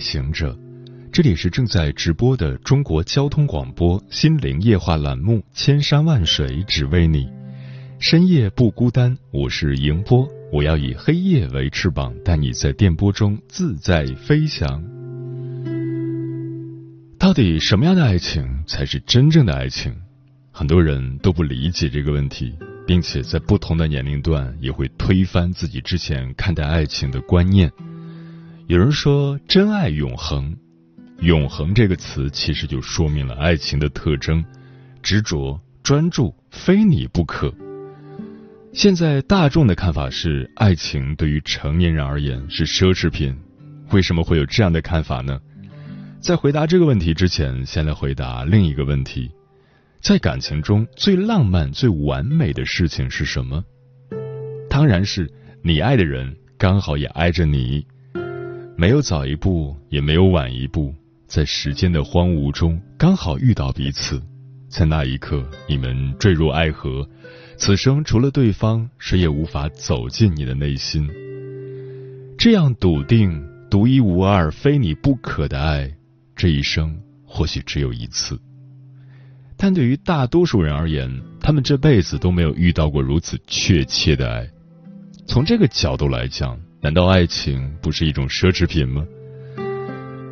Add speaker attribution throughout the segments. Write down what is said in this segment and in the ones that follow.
Speaker 1: 行者，这里是正在直播的中国交通广播心灵夜话栏目《千山万水只为你》，深夜不孤单，我是迎波，我要以黑夜为翅膀，带你在电波中自在飞翔。到底什么样的爱情才是真正的爱情？很多人都不理解这个问题，并且在不同的年龄段也会推翻自己之前看待爱情的观念。有人说真爱永恒，永恒这个词其实就说明了爱情的特征：执着、专注，非你不可。现在大众的看法是，爱情对于成年人而言是奢侈品。为什么会有这样的看法呢？在回答这个问题之前，先来回答另一个问题：在感情中最浪漫、最完美的事情是什么？当然是你爱的人刚好也爱着你。没有早一步，也没有晚一步，在时间的荒芜中刚好遇到彼此，在那一刻，你们坠入爱河，此生除了对方，谁也无法走进你的内心。这样笃定、独一无二、非你不可的爱，这一生或许只有一次。但对于大多数人而言，他们这辈子都没有遇到过如此确切的爱。从这个角度来讲。难道爱情不是一种奢侈品吗？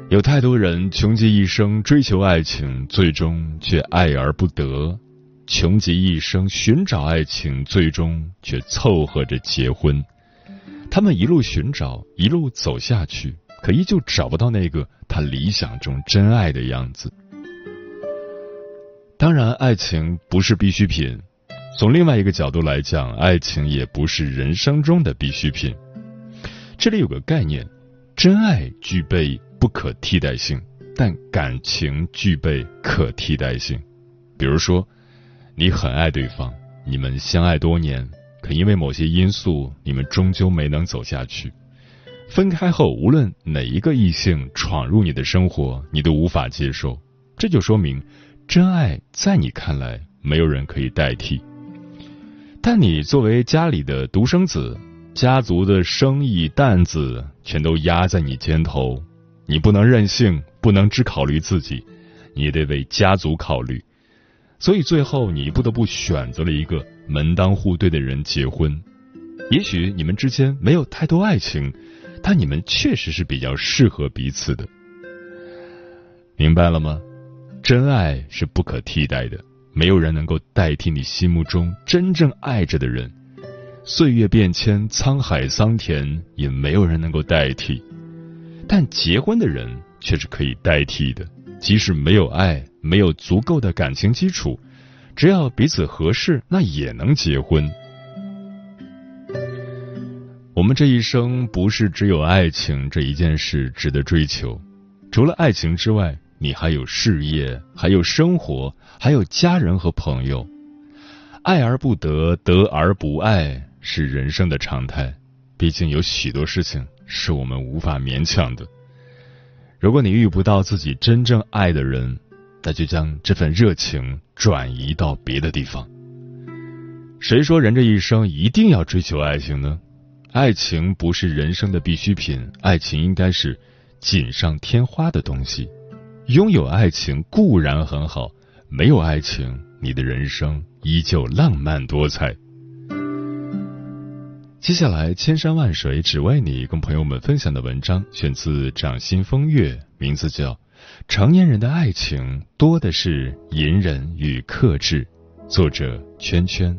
Speaker 1: 有太多人穷极一生追求爱情，最终却爱而不得；穷极一生寻找爱情，最终却凑合着结婚。他们一路寻找，一路走下去，可依旧找不到那个他理想中真爱的样子。当然，爱情不是必需品。从另外一个角度来讲，爱情也不是人生中的必需品。这里有个概念，真爱具备不可替代性，但感情具备可替代性。比如说，你很爱对方，你们相爱多年，可因为某些因素，你们终究没能走下去。分开后，无论哪一个异性闯入你的生活，你都无法接受。这就说明，真爱在你看来没有人可以代替。但你作为家里的独生子。家族的生意担子全都压在你肩头，你不能任性，不能只考虑自己，你得为家族考虑。所以最后你不得不选择了一个门当户对的人结婚。也许你们之间没有太多爱情，但你们确实是比较适合彼此的。明白了吗？真爱是不可替代的，没有人能够代替你心目中真正爱着的人。岁月变迁，沧海桑田，也没有人能够代替。但结婚的人却是可以代替的。即使没有爱，没有足够的感情基础，只要彼此合适，那也能结婚。我们这一生不是只有爱情这一件事值得追求，除了爱情之外，你还有事业，还有生活，还有家人和朋友。爱而不得，得而不爱。是人生的常态，毕竟有许多事情是我们无法勉强的。如果你遇不到自己真正爱的人，那就将这份热情转移到别的地方。谁说人这一生一定要追求爱情呢？爱情不是人生的必需品，爱情应该是锦上添花的东西。拥有爱情固然很好，没有爱情，你的人生依旧浪漫多彩。接下来，千山万水只为你，跟朋友们分享的文章选自掌心风月，名字叫《成年人的爱情多的是隐忍与克制》，作者圈圈。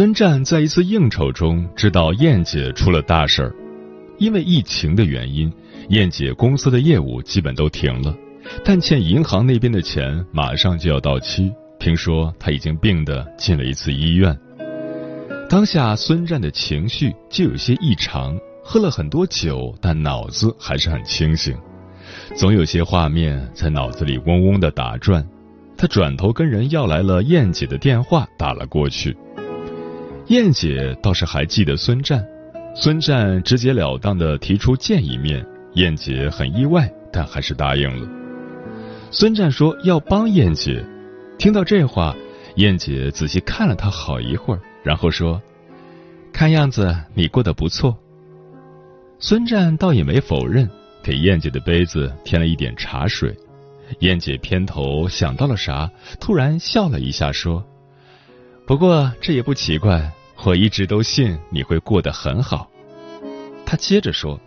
Speaker 1: 孙战在一次应酬中知道燕姐出了大事儿，因为疫情的原因，燕姐公司的业务基本都停了，但欠银行那边的钱马上就要到期。听说她已经病得进了一次医院。当下孙战的情绪就有些异常，喝了很多酒，但脑子还是很清醒，总有些画面在脑子里嗡嗡的打转。他转头跟人要来了燕姐的电话，打了过去。燕姐倒是还记得孙战，孙战直截了当的提出见一面，燕姐很意外，但还是答应了。孙战说要帮燕姐，听到这话，燕姐仔细看了他好一会儿，然后说：“看样子你过得不错。”孙战倒也没否认，给燕姐的杯子添了一点茶水。燕姐偏头想到了啥，突然笑了一下，说：“不过这也不奇怪。”我一直都信你会过得很好。他接着说：“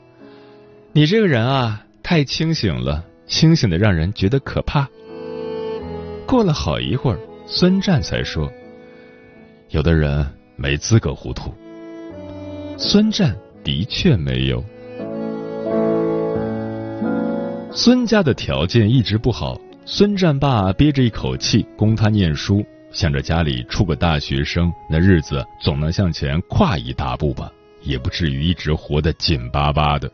Speaker 1: 你这个人啊，太清醒了，清醒的让人觉得可怕。”过了好一会儿，孙战才说：“有的人没资格糊涂。”孙战的确没有。孙家的条件一直不好，孙战爸憋着一口气供他念书。想着家里出个大学生，那日子总能向前跨一大步吧，也不至于一直活得紧巴巴的。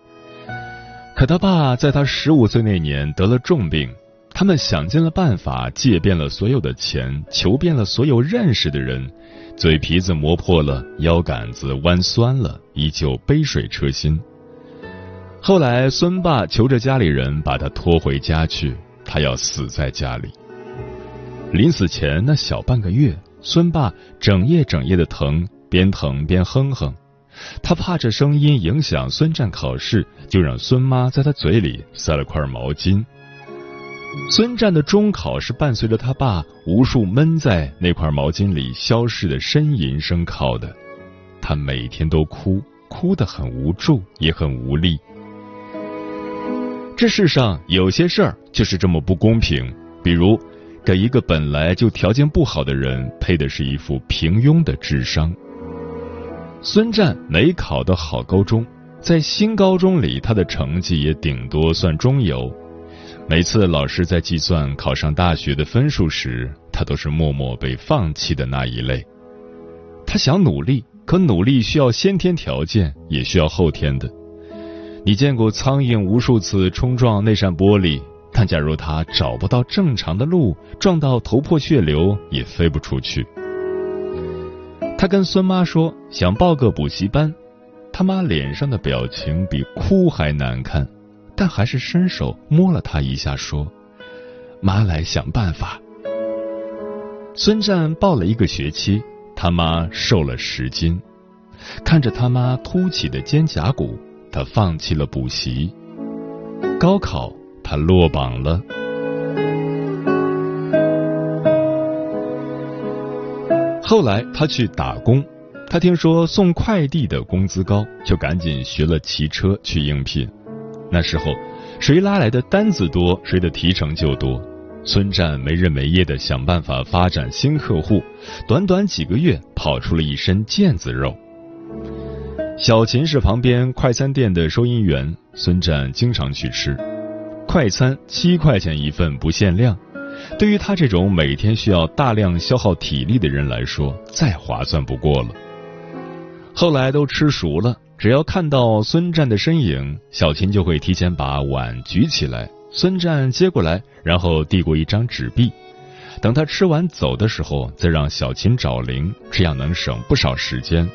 Speaker 1: 可他爸在他十五岁那年得了重病，他们想尽了办法，借遍了所有的钱，求遍了所有认识的人，嘴皮子磨破了，腰杆子弯酸了，依旧杯水车薪。后来孙爸求着家里人把他拖回家去，他要死在家里。临死前那小半个月，孙爸整夜整夜的疼，边疼边哼哼。他怕这声音影响孙战考试，就让孙妈在他嘴里塞了块毛巾。孙战的中考是伴随着他爸无数闷在那块毛巾里消逝的呻吟声考的。他每天都哭，哭得很无助，也很无力。这世上有些事儿就是这么不公平，比如。给一个本来就条件不好的人配的是一副平庸的智商。孙战没考到好高中，在新高中里，他的成绩也顶多算中游。每次老师在计算考上大学的分数时，他都是默默被放弃的那一类。他想努力，可努力需要先天条件，也需要后天的。你见过苍蝇无数次冲撞那扇玻璃？但假如他找不到正常的路，撞到头破血流也飞不出去。他跟孙妈说想报个补习班，他妈脸上的表情比哭还难看，但还是伸手摸了他一下，说：“妈来想办法。”孙战报了一个学期，他妈瘦了十斤，看着他妈凸起的肩胛骨，他放弃了补习。高考。他落榜了。后来他去打工，他听说送快递的工资高，就赶紧学了骑车去应聘。那时候，谁拉来的单子多，谁的提成就多。孙战没日没夜的想办法发展新客户，短短几个月跑出了一身腱子肉。小秦是旁边快餐店的收银员，孙战经常去吃。快餐七块钱一份，不限量。对于他这种每天需要大量消耗体力的人来说，再划算不过了。后来都吃熟了，只要看到孙战的身影，小琴就会提前把碗举起来，孙战接过来，然后递过一张纸币。等他吃完走的时候，再让小琴找零，这样能省不少时间。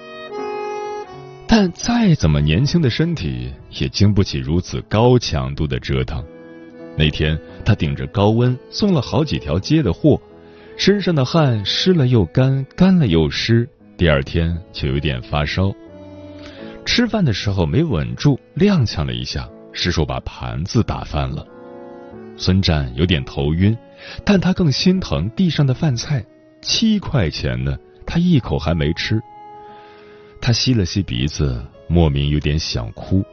Speaker 1: 但再怎么年轻的身体，也经不起如此高强度的折腾。那天，他顶着高温送了好几条街的货，身上的汗湿了又干，干了又湿。第二天就有点发烧。吃饭的时候没稳住，踉跄了一下，失手把盘子打翻了。孙战有点头晕，但他更心疼地上的饭菜，七块钱呢，他一口还没吃。他吸了吸鼻子，莫名有点想哭。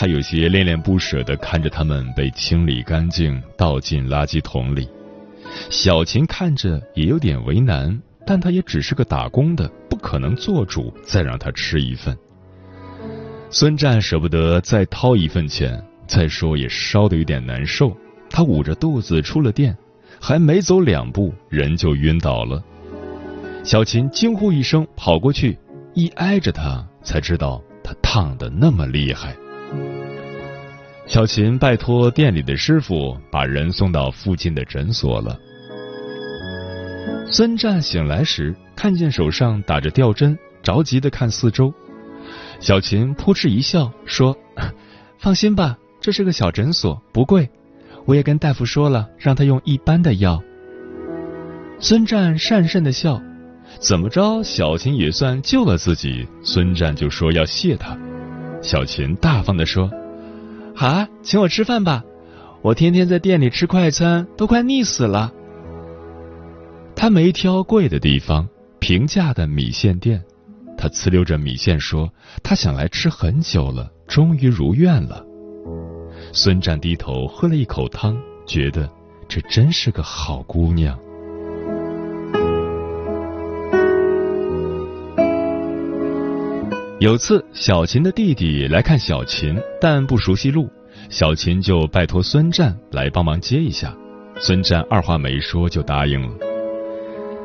Speaker 1: 他有些恋恋不舍的看着他们被清理干净，倒进垃圾桶里。小琴看着也有点为难，但她也只是个打工的，不可能做主再让他吃一份。孙战舍不得再掏一份钱，再说也烧得有点难受，他捂着肚子出了店，还没走两步，人就晕倒了。小琴惊呼一声，跑过去，一挨着他，才知道他烫的那么厉害。小琴拜托店里的师傅把人送到附近的诊所了。孙战醒来时，看见手上打着吊针，着急的看四周。小琴扑哧一笑，说：“ 放心吧，这是个小诊所，不贵。我也跟大夫说了，让他用一般的药。”孙战讪讪的笑，怎么着，小琴也算救了自己。孙战就说要谢他，小琴大方的说：“好，请我吃饭吧，我天天在店里吃快餐，都快腻死了。”他没挑贵的地方，平价的米线店。他呲溜着米线说：“他想来吃很久了，终于如愿了。”孙战低头喝了一口汤，觉得这真是个好姑娘。有次，小琴的弟弟来看小琴，但不熟悉路，小琴就拜托孙战来帮忙接一下。孙战二话没说就答应了。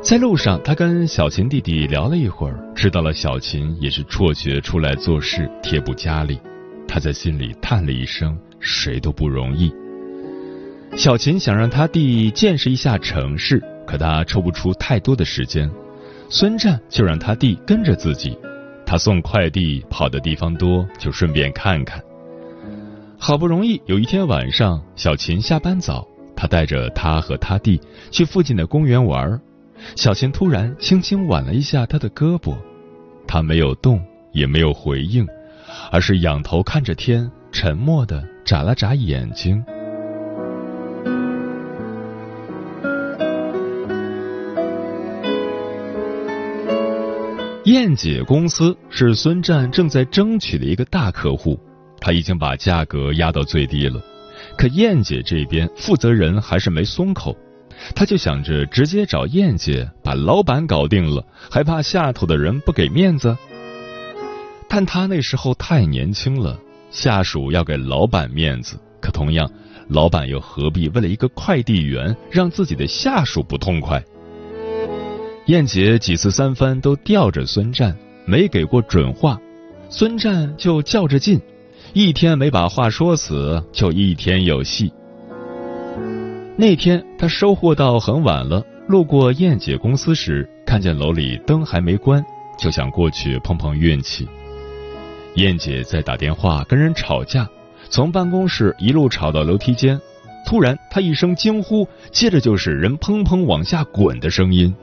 Speaker 1: 在路上，他跟小琴弟弟聊了一会儿，知道了小琴也是辍学出来做事，贴补家里。他在心里叹了一声：“谁都不容易。”小琴想让他弟见识一下城市，可他抽不出太多的时间。孙战就让他弟跟着自己，他送快递跑的地方多，就顺便看看。好不容易有一天晚上，小琴下班早，他带着他和他弟去附近的公园玩。小琴突然轻轻挽了一下他的胳膊，他没有动，也没有回应，而是仰头看着天，沉默的眨了眨眼睛。燕姐公司是孙战正在争取的一个大客户，他已经把价格压到最低了，可燕姐这边负责人还是没松口。他就想着直接找燕姐把老板搞定了，还怕下头的人不给面子。但他那时候太年轻了，下属要给老板面子，可同样，老板又何必为了一个快递员让自己的下属不痛快？燕姐几次三番都吊着孙战，没给过准话，孙战就较着劲，一天没把话说死，就一天有戏。那天他收货到很晚了，路过燕姐公司时，看见楼里灯还没关，就想过去碰碰运气。燕姐在打电话跟人吵架，从办公室一路吵到楼梯间，突然她一声惊呼，接着就是人砰砰往下滚的声音。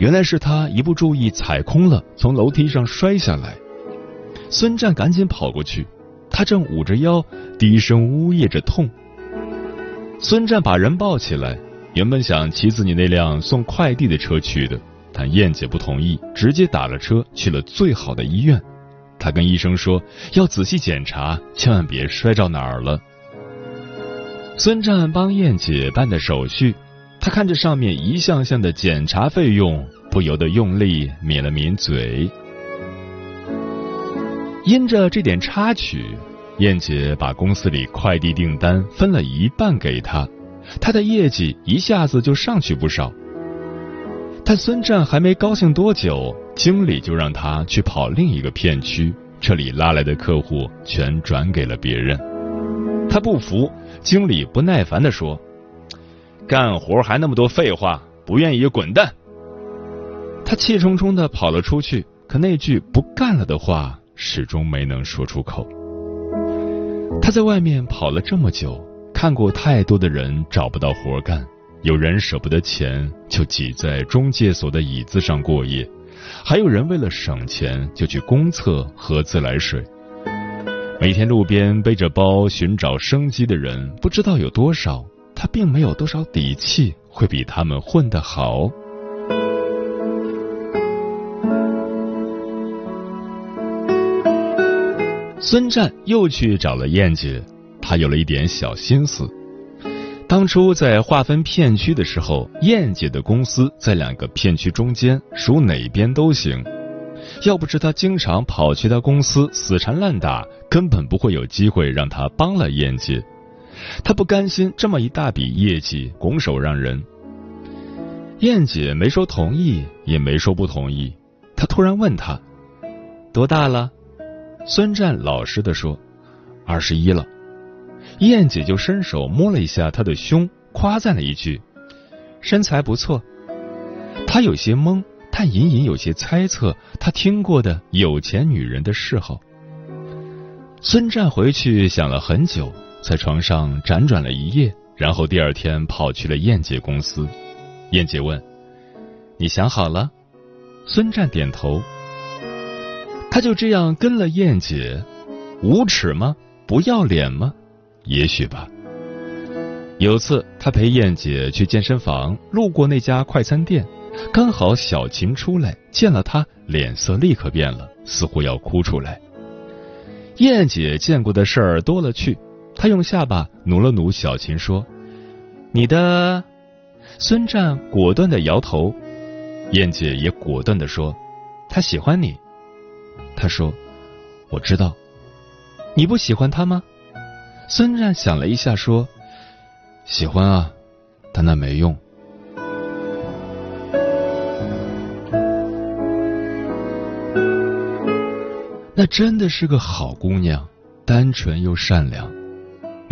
Speaker 1: 原来是他一不注意踩空了，从楼梯上摔下来。孙战赶紧跑过去，他正捂着腰，低声呜咽着痛。孙战把人抱起来，原本想骑自己那辆送快递的车去的，但燕姐不同意，直接打了车去了最好的医院。他跟医生说要仔细检查，千万别摔着哪儿了。孙战帮燕姐办的手续，他看着上面一项项的检查费用，不由得用力抿了抿嘴。因着这点插曲。燕姐把公司里快递订单分了一半给他，他的业绩一下子就上去不少。但孙战还没高兴多久，经理就让他去跑另一个片区，这里拉来的客户全转给了别人。他不服，经理不耐烦的说：“干活还那么多废话，不愿意滚蛋。”他气冲冲的跑了出去，可那句不干了的话始终没能说出口。他在外面跑了这么久，看过太多的人找不到活干，有人舍不得钱就挤在中介所的椅子上过夜，还有人为了省钱就去公厕喝自来水。每天路边背着包寻找生机的人不知道有多少，他并没有多少底气会比他们混得好。孙战又去找了燕姐，他有了一点小心思。当初在划分片区的时候，燕姐的公司在两个片区中间，属哪边都行。要不是他经常跑去他公司死缠烂打，根本不会有机会让他帮了燕姐。他不甘心这么一大笔业绩拱手让人。燕姐没说同意，也没说不同意。他突然问他：“多大了？”孙战老实的说：“二十一了。”燕姐就伸手摸了一下他的胸，夸赞了一句：“身材不错。”他有些懵，但隐隐有些猜测他听过的有钱女人的嗜好。孙战回去想了很久，在床上辗转了一夜，然后第二天跑去了燕姐公司。燕姐问：“你想好了？”孙战点头。他就这样跟了燕姐，无耻吗？不要脸吗？也许吧。有次他陪燕姐去健身房，路过那家快餐店，刚好小琴出来，见了他，脸色立刻变了，似乎要哭出来。燕姐见过的事儿多了去，他用下巴努了努小琴，说：“你的。”孙战果断的摇头，燕姐也果断的说：“他喜欢你。”他说：“我知道，你不喜欢他吗？”孙战想了一下，说：“喜欢啊，但那没用。”那真的是个好姑娘，单纯又善良。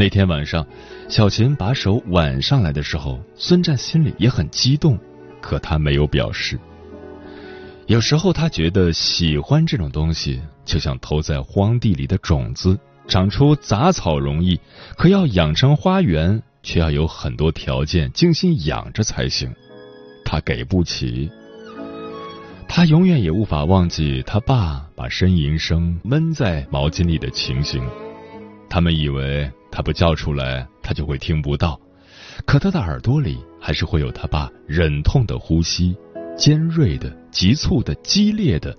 Speaker 1: 那天晚上，小琴把手挽上来的时候，孙战心里也很激动，可他没有表示。有时候他觉得喜欢这种东西，就像投在荒地里的种子，长出杂草容易，可要养成花园，却要有很多条件精心养着才行。他给不起，他永远也无法忘记他爸把呻吟声闷在毛巾里的情形。他们以为。他不叫出来，他就会听不到。可他的耳朵里还是会有他爸忍痛的呼吸，尖锐的、急促的、激烈的，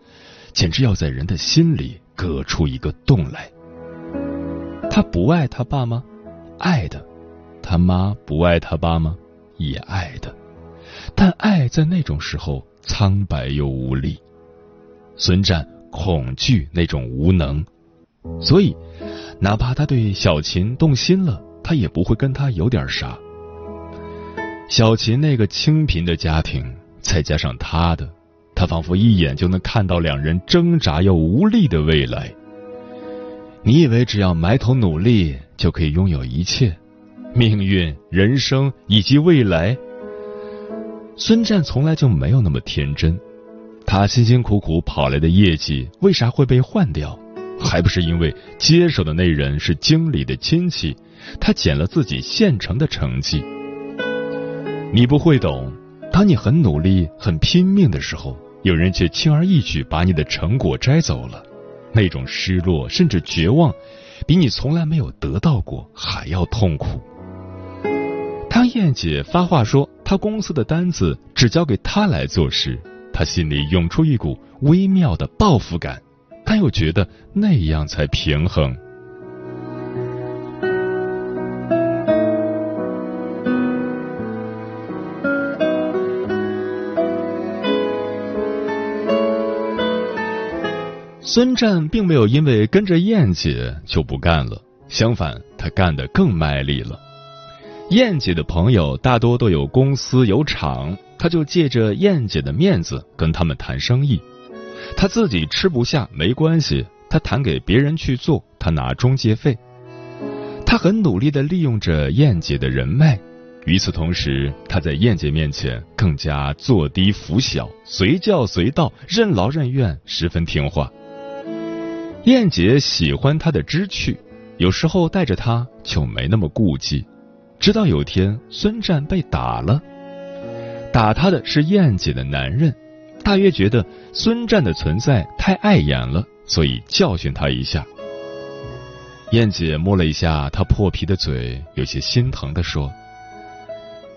Speaker 1: 简直要在人的心里割出一个洞来。他不爱他爸吗？爱的。他妈不爱他爸吗？也爱的。但爱在那种时候苍白又无力。孙战恐惧那种无能，所以。哪怕他对小琴动心了，他也不会跟他有点啥。小琴那个清贫的家庭，再加上他的，他仿佛一眼就能看到两人挣扎又无力的未来。你以为只要埋头努力就可以拥有一切，命运、人生以及未来？孙战从来就没有那么天真，他辛辛苦苦跑来的业绩为啥会被换掉？还不是因为接手的那人是经理的亲戚，他捡了自己现成的成绩。你不会懂，当你很努力、很拼命的时候，有人却轻而易举把你的成果摘走了，那种失落甚至绝望，比你从来没有得到过还要痛苦。当燕姐发话说她公司的单子只交给她来做时，她心里涌出一股微妙的报复感。他又觉得那样才平衡。孙战并没有因为跟着燕姐就不干了，相反，他干得更卖力了。燕姐的朋友大多都有公司有厂，他就借着燕姐的面子跟他们谈生意。他自己吃不下没关系，他谈给别人去做，他拿中介费。他很努力的利用着燕姐的人脉，与此同时，他在燕姐面前更加坐低服小，随叫随到，任劳任怨，十分听话。燕姐喜欢他的知趣，有时候带着他就没那么顾忌。直到有天，孙战被打了，打他的是燕姐的男人。大约觉得孙战的存在太碍眼了，所以教训他一下。燕姐摸了一下他破皮的嘴，有些心疼的说：“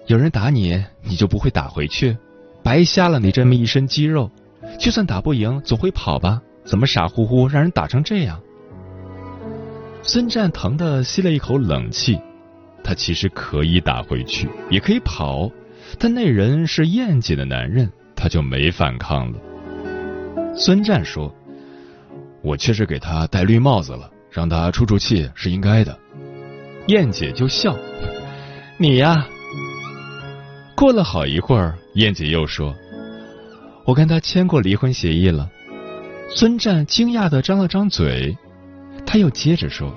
Speaker 1: 有人打你，你就不会打回去，白瞎了你这么一身肌肉。就算打不赢，总会跑吧？怎么傻乎乎让人打成这样？”孙战疼的吸了一口冷气。他其实可以打回去，也可以跑，但那人是燕姐的男人，他就没反抗了。孙战说：“我确实给他戴绿帽子了，让他出出气是应该的。”燕姐就笑：“你呀。”过了好一会儿，燕姐又说：“我跟他签过离婚协议了。”孙战惊讶的张了张嘴，他又接着说：“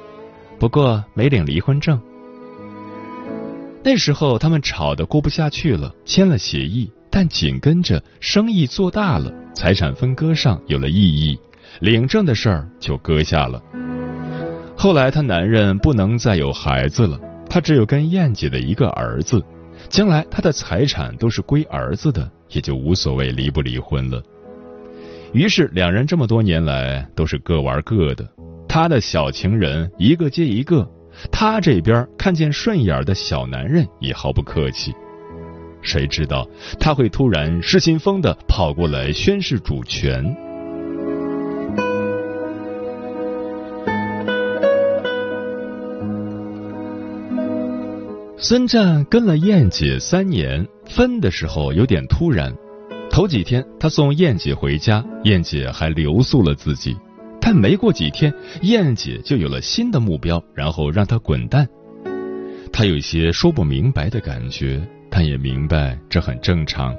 Speaker 1: 不过没领离婚证。”那时候他们吵得过不下去了，签了协议，但紧跟着生意做大了，财产分割上有了异议，领证的事儿就搁下了。后来她男人不能再有孩子了，他只有跟燕姐的一个儿子，将来他的财产都是归儿子的，也就无所谓离不离婚了。于是两人这么多年来都是各玩各的，他的小情人一个接一个。他这边看见顺眼的小男人也毫不客气，谁知道他会突然失心疯的跑过来宣示主权？孙战跟了燕姐三年，分的时候有点突然。头几天他送燕姐回家，燕姐还留宿了自己。但没过几天，燕姐就有了新的目标，然后让他滚蛋。他有些说不明白的感觉，但也明白这很正常。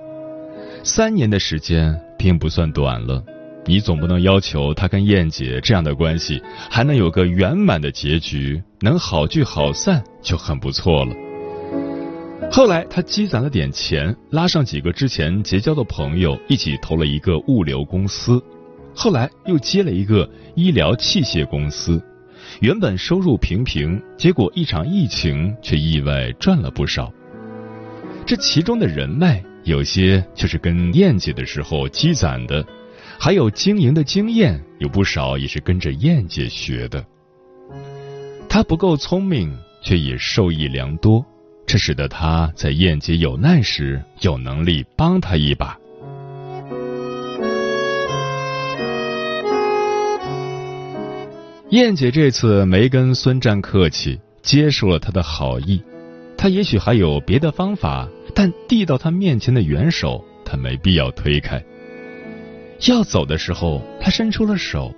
Speaker 1: 三年的时间并不算短了，你总不能要求他跟燕姐这样的关系还能有个圆满的结局，能好聚好散就很不错了。后来他积攒了点钱，拉上几个之前结交的朋友，一起投了一个物流公司。后来又接了一个医疗器械公司，原本收入平平，结果一场疫情却意外赚了不少。这其中的人脉，有些就是跟燕姐的时候积攒的，还有经营的经验，有不少也是跟着燕姐学的。他不够聪明，却也受益良多，这使得他在燕姐有难时有能力帮他一把。燕姐这次没跟孙战客气，接受了他的好意。他也许还有别的方法，但递到他面前的援手，他没必要推开。要走的时候，他伸出了手，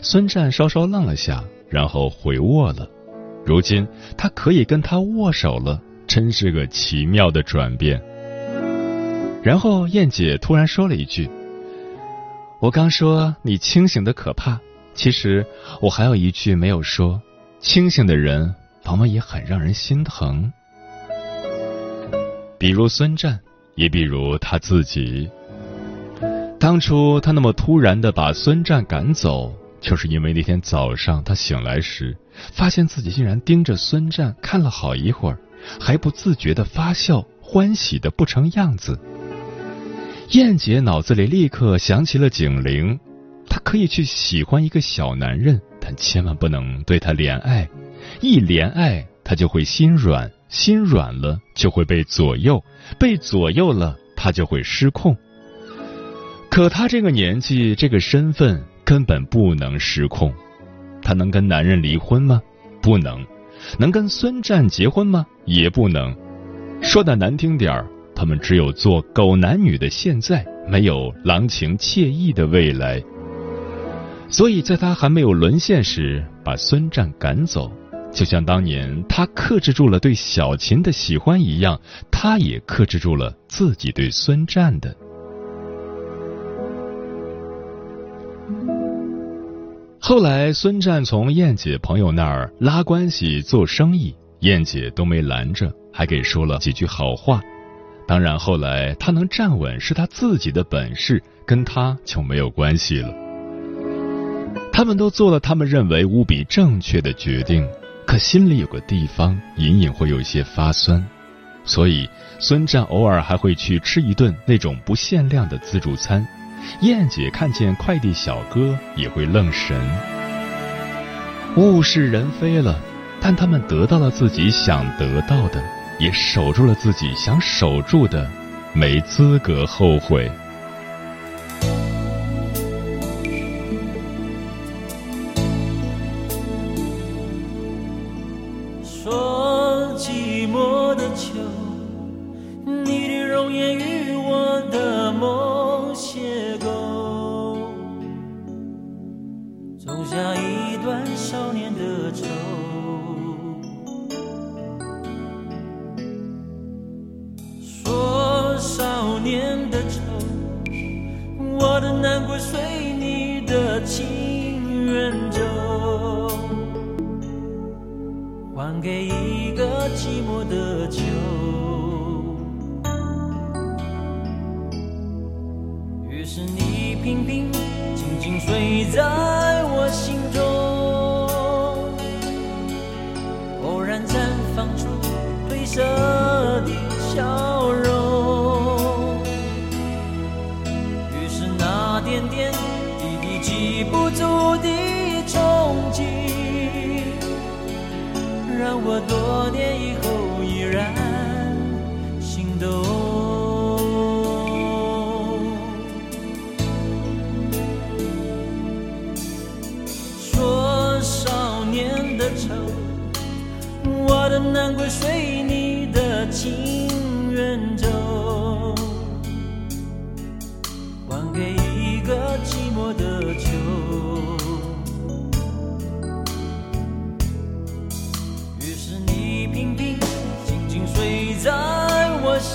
Speaker 1: 孙战稍稍愣了下，然后回握了。如今他可以跟他握手了，真是个奇妙的转变。然后燕姐突然说了一句：“我刚说你清醒的可怕。”其实我还有一句没有说：清醒的人往往也很让人心疼。比如孙战，也比如他自己。当初他那么突然的把孙战赶走，就是因为那天早上他醒来时，发现自己竟然盯着孙战看了好一会儿，还不自觉的发笑，欢喜的不成样子。燕姐脑子里立刻响起了警铃。她可以去喜欢一个小男人，但千万不能对他怜爱。一怜爱，他就会心软，心软了就会被左右，被左右了他就会失控。可他这个年纪，这个身份根本不能失控。他能跟男人离婚吗？不能。能跟孙战结婚吗？也不能。说的难听点儿，他们只有做狗男女的现在，没有郎情妾意的未来。所以在他还没有沦陷时，把孙战赶走，就像当年他克制住了对小琴的喜欢一样，他也克制住了自己对孙战的。后来，孙战从燕姐朋友那儿拉关系做生意，燕姐都没拦着，还给说了几句好话。当然，后来他能站稳是他自己的本事，跟他就没有关系了。他们都做了他们认为无比正确的决定，可心里有个地方隐隐会有些发酸，所以孙战偶尔还会去吃一顿那种不限量的自助餐。燕姐看见快递小哥也会愣神。物是人非了，但他们得到了自己想得到的，也守住了自己想守住的，没资格后悔。
Speaker 2: 情人走还给一个寂寞的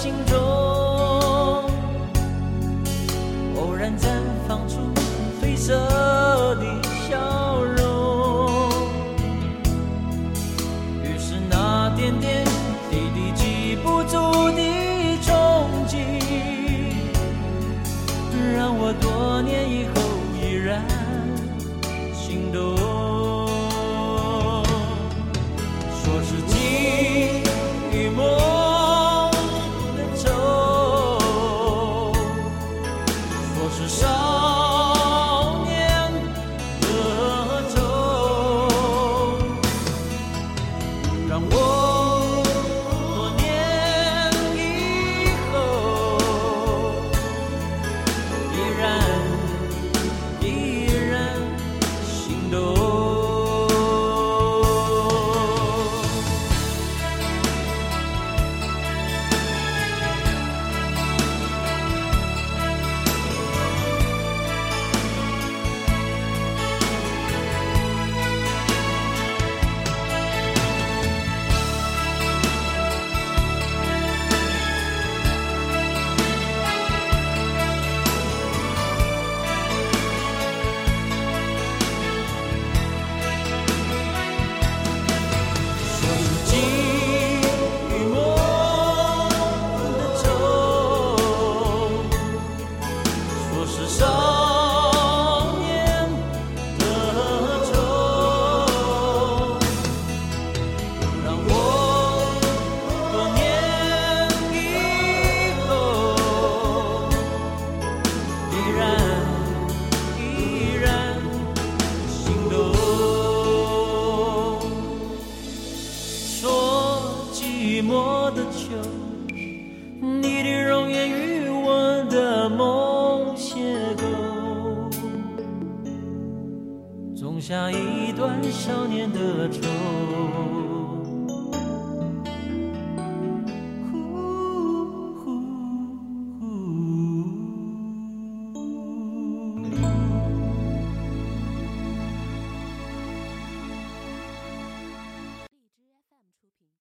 Speaker 2: 心中，是什么？